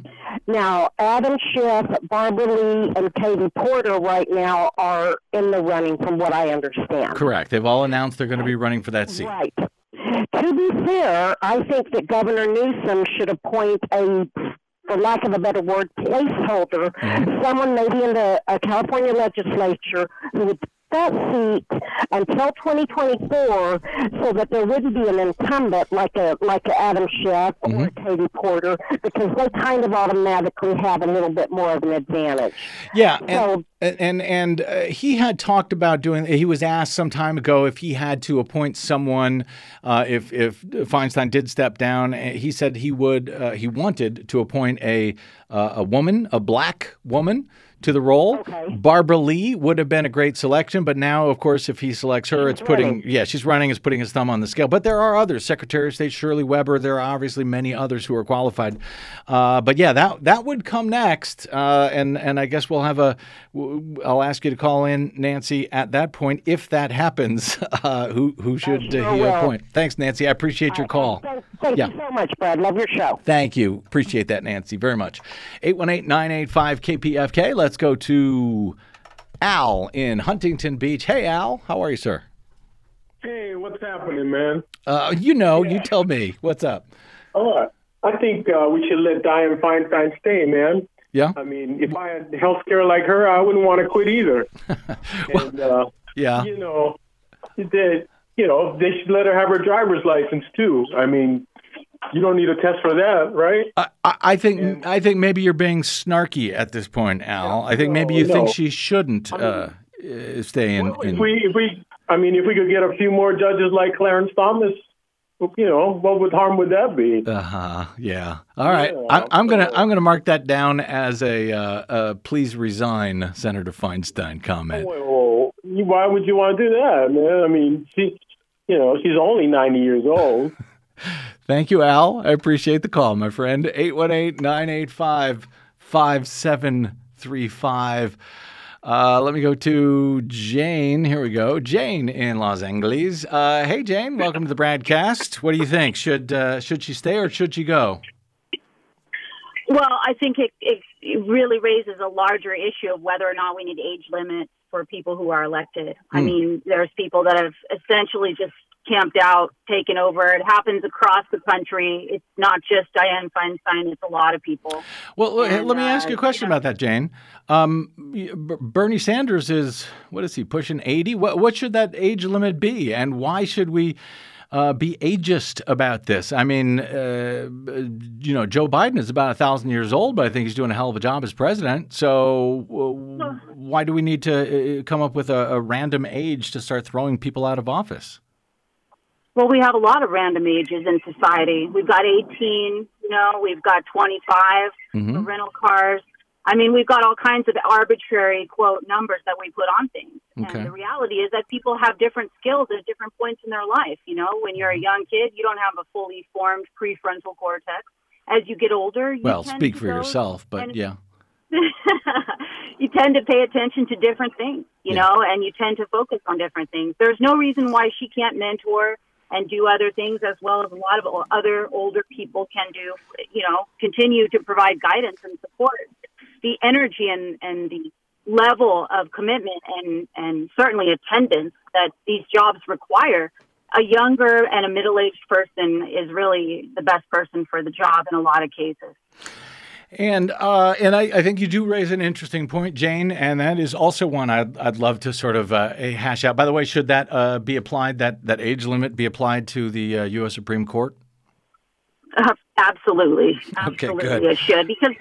Now, Adam Schiff, Barbara Lee, and Katie Porter right now are in the running, from what I understand. Correct. They've all announced they're going to be running for that seat. Right. To be fair, I think that Governor Newsom should appoint a for lack of a better word, placeholder, mm-hmm. someone maybe in the uh, California legislature who would that seat until 2024 so that there wouldn't be an incumbent like a like a Adam Schiff mm-hmm. or Katie Porter because they kind of automatically have a little bit more of an advantage. Yeah, so, and and, and uh, he had talked about doing. He was asked some time ago if he had to appoint someone uh, if if Feinstein did step down. He said he would. Uh, he wanted to appoint a uh, a woman, a black woman to the role. Okay. Barbara Lee would have been a great selection, but now, of course, if he selects her, she's it's putting running. yeah, she's running, is putting his thumb on the scale. But there are others, Secretary of State Shirley Weber. There are obviously many others who are qualified. Uh, but yeah, that that would come next, uh, and and I guess we'll have a. I'll ask you to call in, Nancy, at that point if that happens. Uh, who who should he appoint? Thanks, Nancy. I appreciate your call. Thank, thank yeah. you so much, Brad. Love your show. Thank you. Appreciate that, Nancy, very much. 818 985 KPFK. Let's go to Al in Huntington Beach. Hey, Al, how are you, sir? Hey, what's happening, man? Uh, you know, yeah. you tell me. What's up? Oh, I think uh, we should let Dianne Feinstein stay, man. Yeah. I mean, if I had health care like her, I wouldn't want to quit either. well, and, uh, yeah. You know, they, you know, they should let her have her driver's license too. I mean, you don't need a test for that, right? I, I think and, I think maybe you're being snarky at this point, Al. I think no, maybe you no. think she shouldn't uh, stay in, well, If we, if we, I mean, if we could get a few more judges like Clarence Thomas, you know, what would harm would that be? Uh huh. Yeah. All right. Yeah, I, I'm gonna I'm gonna mark that down as a uh, uh, please resign, Senator Feinstein comment. Well, why would you want to do that, man? I mean, she, you know, she's only 90 years old. Thank you, Al. I appreciate the call, my friend. 818-985-5735. Uh, let me go to Jane. Here we go. Jane in Los Angeles. Uh, hey, Jane. Welcome to the Bradcast. What do you think? Should uh, should she stay or should she go? Well, I think it, it, it really raises a larger issue of whether or not we need age limits for people who are elected. I Hmm. mean, there's people that have essentially just camped out, taken over. It happens across the country. It's not just Dianne Feinstein, it's a lot of people. Well, And, let me ask uh, you a question about that, Jane. Um, Bernie Sanders is what is he pushing eighty? What what should that age limit be, and why should we? Uh, be ageist about this. I mean, uh, you know, Joe Biden is about a thousand years old, but I think he's doing a hell of a job as president. So, uh, why do we need to uh, come up with a, a random age to start throwing people out of office? Well, we have a lot of random ages in society. We've got 18, you know, we've got 25 Mhm. for rental cars. I mean, we've got all kinds of arbitrary quote numbers that we put on things. Okay. And the reality is that people have different skills at different points in their life. You know, when you're a Mm-hmm. young kid, you don't have a fully formed prefrontal cortex. As you get older, you Well, speak for yourself, but and- yeah. you tend to pay attention to different things, you Yeah. know, and you tend to focus on different things. There's no reason why she can't mentor and do other things as well as a lot of other older people can do, you know, continue to provide guidance and support. The energy and, and the level of commitment and, and certainly attendance that these jobs require, a younger and a middle aged person is really the best person for the job in a lot of cases. And uh, and I, I think you do raise an interesting point, Jane, and that is also one I'd, I'd love to sort of uh, hash out. By the way, should that uh, be applied, that, that age limit be applied to the uh, U.S. Supreme Court? Uh, absolutely, Okay, absolutely, good. it should because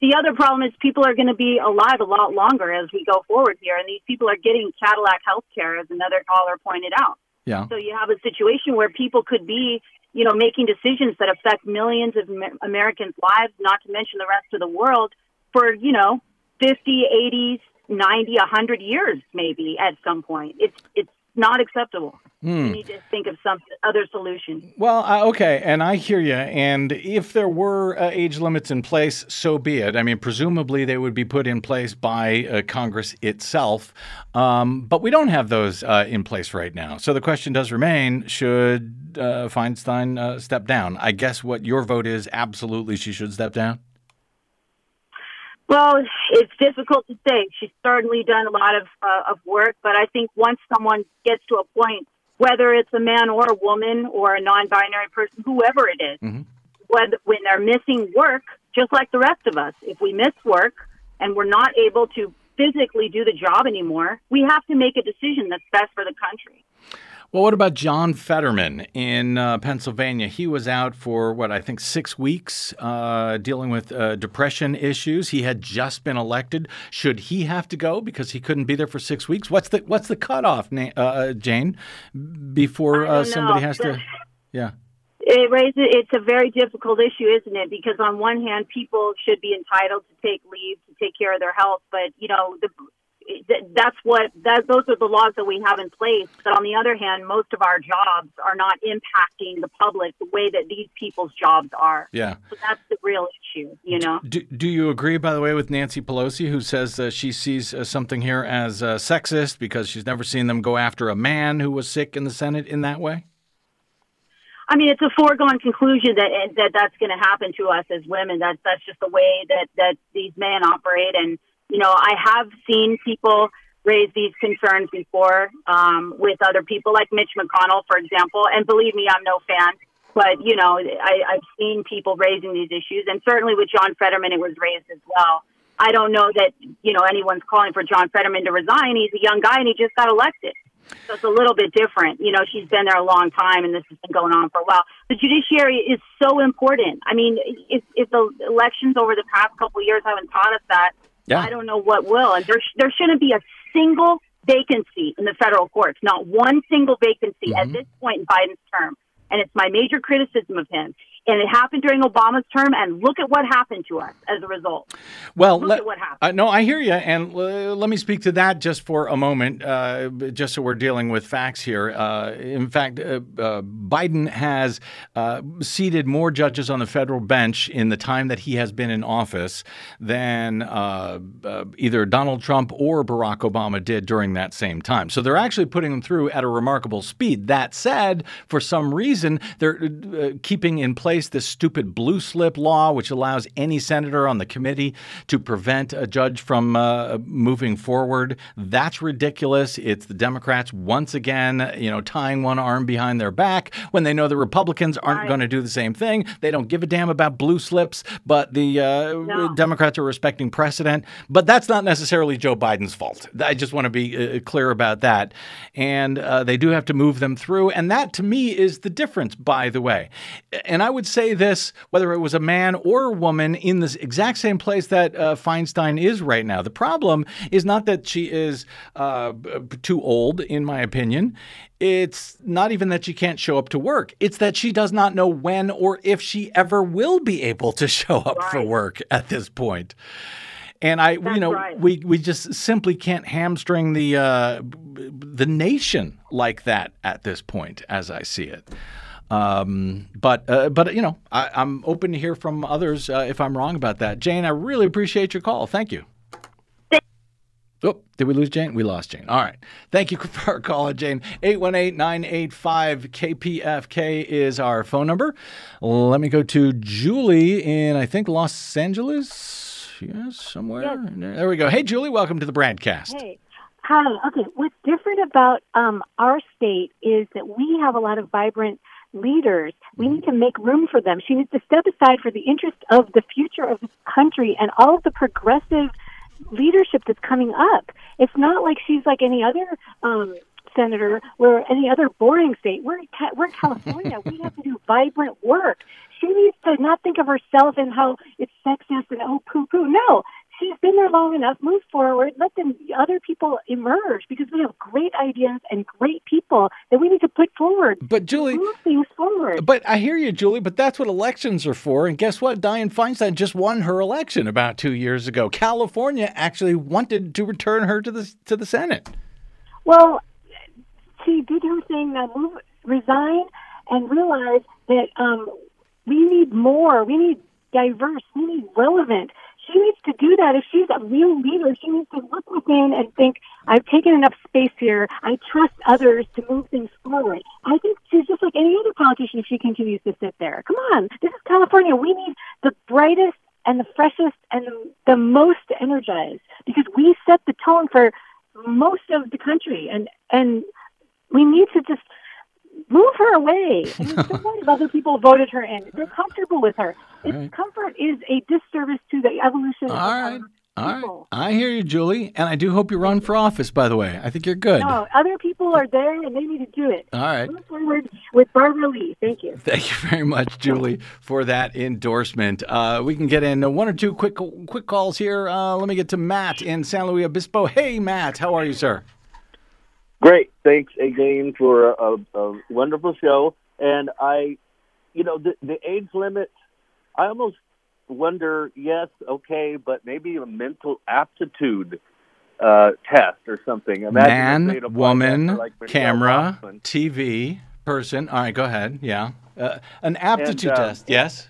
the other problem is people are going to be alive a lot longer as we go forward here, and these people are getting Cadillac health care, as another caller pointed out. Yeah. So you have a situation where people could be, you know, making decisions that affect millions of Americans' lives, not to mention the rest of the world, for you know, 50, 80, 90, 100 years maybe at some point. It's it's not acceptable. Hmm. We need to think of some other solution. Well, uh, okay, and I hear you. And if there were uh, age limits in place, so be it. I mean, presumably they would be put in place by uh, Congress itself. Um, but we don't have those uh, in place right now. So the question does remain should uh, Feinstein uh, step down? I guess what your vote is absolutely she should step down. Well, it's difficult to say. She's certainly done a lot of uh, of work, but I think once someone gets to a point, whether it's a man or a woman or a non-binary person, whoever it is, Mhm. whether when they're missing work, just like the rest of us, if we miss work and we're not able to physically do the job anymore, we have to make a decision that's best for the country. Well, what about John Fetterman in uh, Pennsylvania? He was out for what I think six weeks, uh, dealing with uh, depression issues. He had just been elected. Should he have to go because he couldn't be there for six weeks? What's the what's the cutoff, Na- uh, Jane, before uh, somebody has to? Yeah. It raises it's a very difficult issue, isn't it? Because on one hand, people should be entitled to take leave to take care of their health, but you know the th- that's what that those are the laws that we have in place. But on the other hand, most of our jobs are not impacting the public the way that these people's jobs are. Yeah. So that's the real issue, you know. Do, do you agree, by the way, with Nancy Pelosi, who says uh, she sees uh, something here as uh, sexist because she's never seen them go after a man who was sick in the Senate in that way? I mean, it's a foregone conclusion that that that's going to happen to us as women. That's that's just the way that that these men operate. And you know, I have seen people raise these concerns before um, with other people, like Mitch McConnell, for example. And believe me, I'm no fan, but you know, I, I've seen people raising these issues, and certainly with John Fetterman, it was raised as well. I don't know that you know anyone's calling for John Fetterman to resign. He's a young guy, and he just got elected. So it's a little bit different. You know, she's been there a long time and this has been going on for a while. The judiciary is so important. I mean, if, if the elections over the past couple of years haven't taught us that, Yeah. I don't know what will. And there, sh- there shouldn't be a single vacancy in the federal courts, not one single vacancy at mm-hmm. this point in Biden's term. And it's my major criticism of him. And it happened during Obama's term, and look at what happened to us as a result. Well, Look let- at what happened. Uh, no, I hear you, and uh, let me speak to that just for a moment, uh, just so we're dealing with facts here. Uh, in fact, uh, uh, Biden has uh, seated more judges on the federal bench in the time that he has been in office than uh, uh, either Donald Trump or Barack Obama did during that same time. So they're actually putting them through at a remarkable speed. That said, for some reason, they're uh, keeping in place this stupid blue slip law, which allows any senator on the committee to prevent a judge from uh, moving forward. That's ridiculous. It's the Democrats once again, you know, tying one arm behind their back when they know the Republicans aren't going to do the same thing. They don't give a damn about blue slips, but the uh, Democrats are respecting precedent. But that's not necessarily Joe Biden's fault. I just want to be uh, clear about that. And uh, they do have to move them through. And that to me is the difference, by the way. And I would say this whether it was a man or a woman in this exact same place that uh, Feinstein is right now. The problem is not that she is uh, too old, in my opinion. It's not even that she can't show up to work. It's that she does not know when or if she ever will be able to show up for work at this point. And I, you know, right. we we just simply can't hamstring the uh, the nation like that at this point, as I see it. Um, but uh, but you know, I, I'm open to hear from others uh, if I'm wrong about that. Jane, I really appreciate your call. Thank you. Oh, did we lose Jane? We lost Jane. All right. Thank you for our call, Jane. 818-985-KPFK is our phone number. Let me go to Julie in, I think, Los Angeles. Yes, somewhere. There we go. Hey, Julie, welcome to the Bradcast. Hey. Hi. Okay. What's different about um, our state is that we have a lot of vibrant leaders. We need to make room for them. She needs to step aside for the interest of the future of this country and all of the progressive leadership that's coming up. It's not like she's like any other um, senator or any other boring state. We're in Ca- we're in California. we have to do vibrant work. She needs to not think of herself and how it's sexist and oh poo poo. No, she's been there long enough. Move forward. Let them other people emerge because we have great ideas and great people that we need to put forward. But Julie, move things forward. But I hear you, Julie, but that's what elections are for. And guess what? Dianne Feinstein just won her election about two years ago. California actually wanted to return her to the to the Senate. Well, she did her thing. Now move, resign, and realize that um, we need more. We need diverse. We need relevant. She needs to do that. If she's a real leader, she needs to look within and think, I've taken enough space here. I trust others to move things forward. I think she's just like any other politician if she continues to sit there. Come on. This is California. We need the brightest and the freshest and the, the most energized because we set the tone for most of the country and, and we need to just move her away. I mean, so other people voted her in? They're comfortable with her. It's, Comfort is a disservice to the evolution of All right. our All right. people. I hear you, Julie. And I do hope you run for office, by the way. I think you're good. No, other people are there and they need to do it. All right. Move forward with Barbara Lee. Thank you. Thank you very much, Julie, for that endorsement. Uh, we can get in uh, one or two quick quick calls here. Uh, let me get to Matt in San Luis Obispo. Hey, Matt, how are you, sir? Great. Thanks again for a, a wonderful show. And I, you know, the, the age limit, I almost wonder, yes, okay, but maybe a mental aptitude uh, test or something. Imagine Man, they'd applied that woman, like, camera, Bachmann. TV, person. All right, go ahead. Yeah. Uh, an aptitude uh, test. Yes.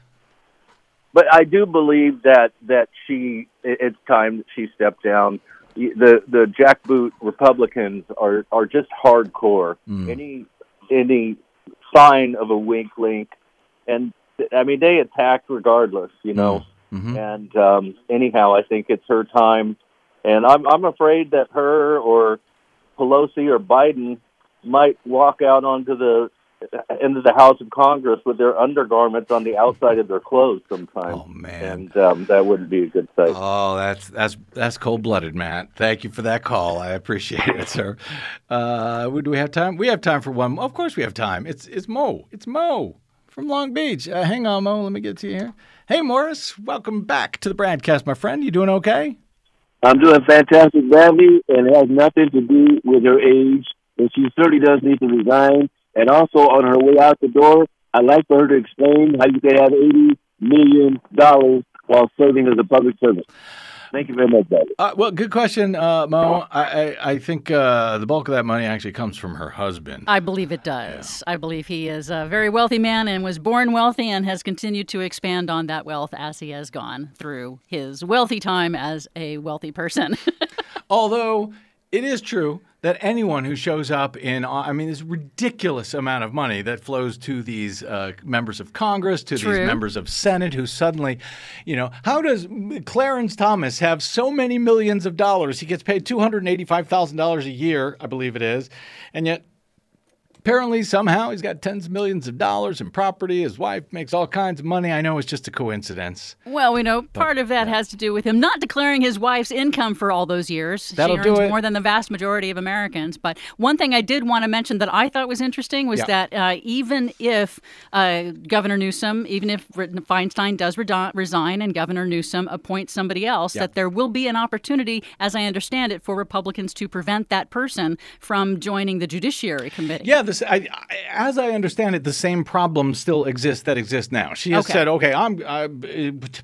But I do believe that that she, it's time that she stepped down. The the jackboot Republicans are are just hardcore. Mm. Any any sign of a wink link, and I mean they attack regardless, you know. Mm-hmm. And um, anyhow, I think it's her time, and I'm I'm afraid that her or Pelosi or Biden might walk out onto the into the House of Congress with their undergarments on the outside of their clothes sometime. Oh man, and um, that wouldn't be a good sight. Oh, that's that's that's cold blooded, Matt. Thank you for that call. I appreciate it, sir. Uh, do we have time? We have time for one. Of course, we have time. It's it's Mo. It's Mo from Long Beach. Uh, hang on, Mo. Let me get to you here. Hey, Morris. Welcome back to the Bradcast, my friend. You doing okay? I'm doing fantastic, badly, and it has nothing to do with her age. And she certainly does need to resign. And also on her way out the door, I'd like for her to explain how you can have eighty million dollars while serving as a public servant. Thank you very much, Daddy. Uh, well, good question, uh, Mo. I, I, I think uh, the bulk of that money actually comes from her husband. I believe it does. I believe he is a very wealthy man and was born wealthy and has continued to expand on that wealth as he has gone through his wealthy time as a wealthy person. Although it is true that anyone who shows up in, I mean, this ridiculous amount of money that flows to these uh, members of Congress, to True. these members of Senate, who suddenly, you know, how does Clarence Thomas have so many millions of dollars? He gets paid two hundred eighty-five thousand dollars a year, I believe it is, and yet. Apparently, somehow, he's got tens of millions of dollars in property. His wife makes all kinds of money. I know it's just a coincidence. well, we know part of that has to do with him not declaring his wife's income for all those years. That'll she do it. more than the vast majority of Americans. But one thing I did want to mention that I thought was interesting was Yeah. that uh, even if uh, Governor Newsom, even if Feinstein does redo- resign and Governor Newsom appoints somebody else, Yeah. that there will be an opportunity, as I understand it, for Republicans to prevent that person from joining the Judiciary Committee. Yeah, this I, I, as I understand it, the same problem still exists that exists now. She has Okay. said, "Okay, I'm uh,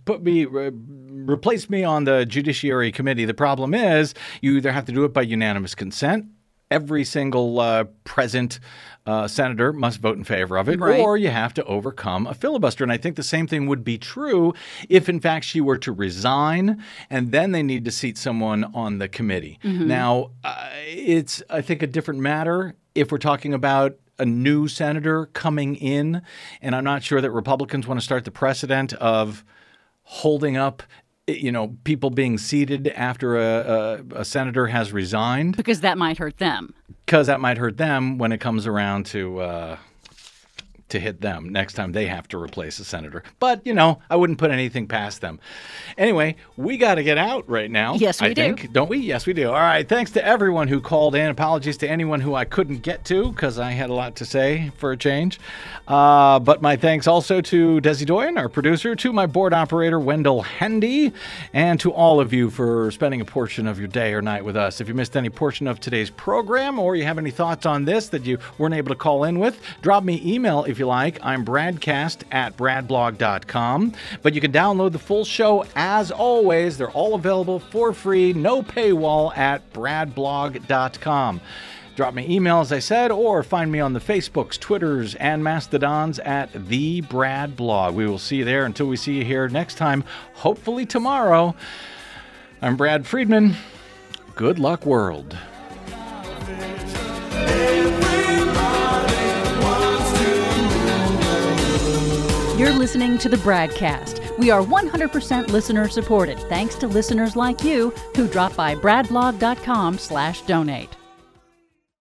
put me re- replace me on the Judiciary Committee." The problem is, you either have to do it by unanimous consent. Every single uh, present uh, senator must vote in favor of it, Right. or you have to overcome a filibuster. And I think the same thing would be true if, in fact, she were to resign, and then they need to seat someone on the committee. Mhm. Now, uh, it's I think a different matter if we're talking about a new senator coming in, and I'm not sure that Republicans want to start the precedent of holding up. You know, people being seated after a, a, a senator has resigned, Because that might hurt them. because that might hurt them when it comes around to uh, to hit them next time they have to replace a senator. But you know, I wouldn't put anything past them. Anyway, we got to get out right now. Yes, we I do. think, don't we? Yes, we do. All right. Thanks to everyone who called in. Apologies to anyone who I couldn't get to because I had a lot to say for a change. Uh, but my thanks also to Desi Doyen, our producer, to my board operator Wendell Hendy, and to all of you for spending a portion of your day or night with us. If you missed any portion of today's program or you have any thoughts on this that you weren't able to call in with, drop me email if you like. I'm bradcast at bradblog.com. But you can download the full show as always. They're all available for free, no paywall at bradblog.com. Drop me email, as I said, or find me on the Facebooks, Twitters, and Mastodons at The Brad Blog. We will see you there until we see you here next time, hopefully tomorrow. I'm Brad Friedman. Good luck, world. You're listening to the Bradcast. We are 100% listener supported, thanks to listeners like you who drop by bradblog.com slash donate.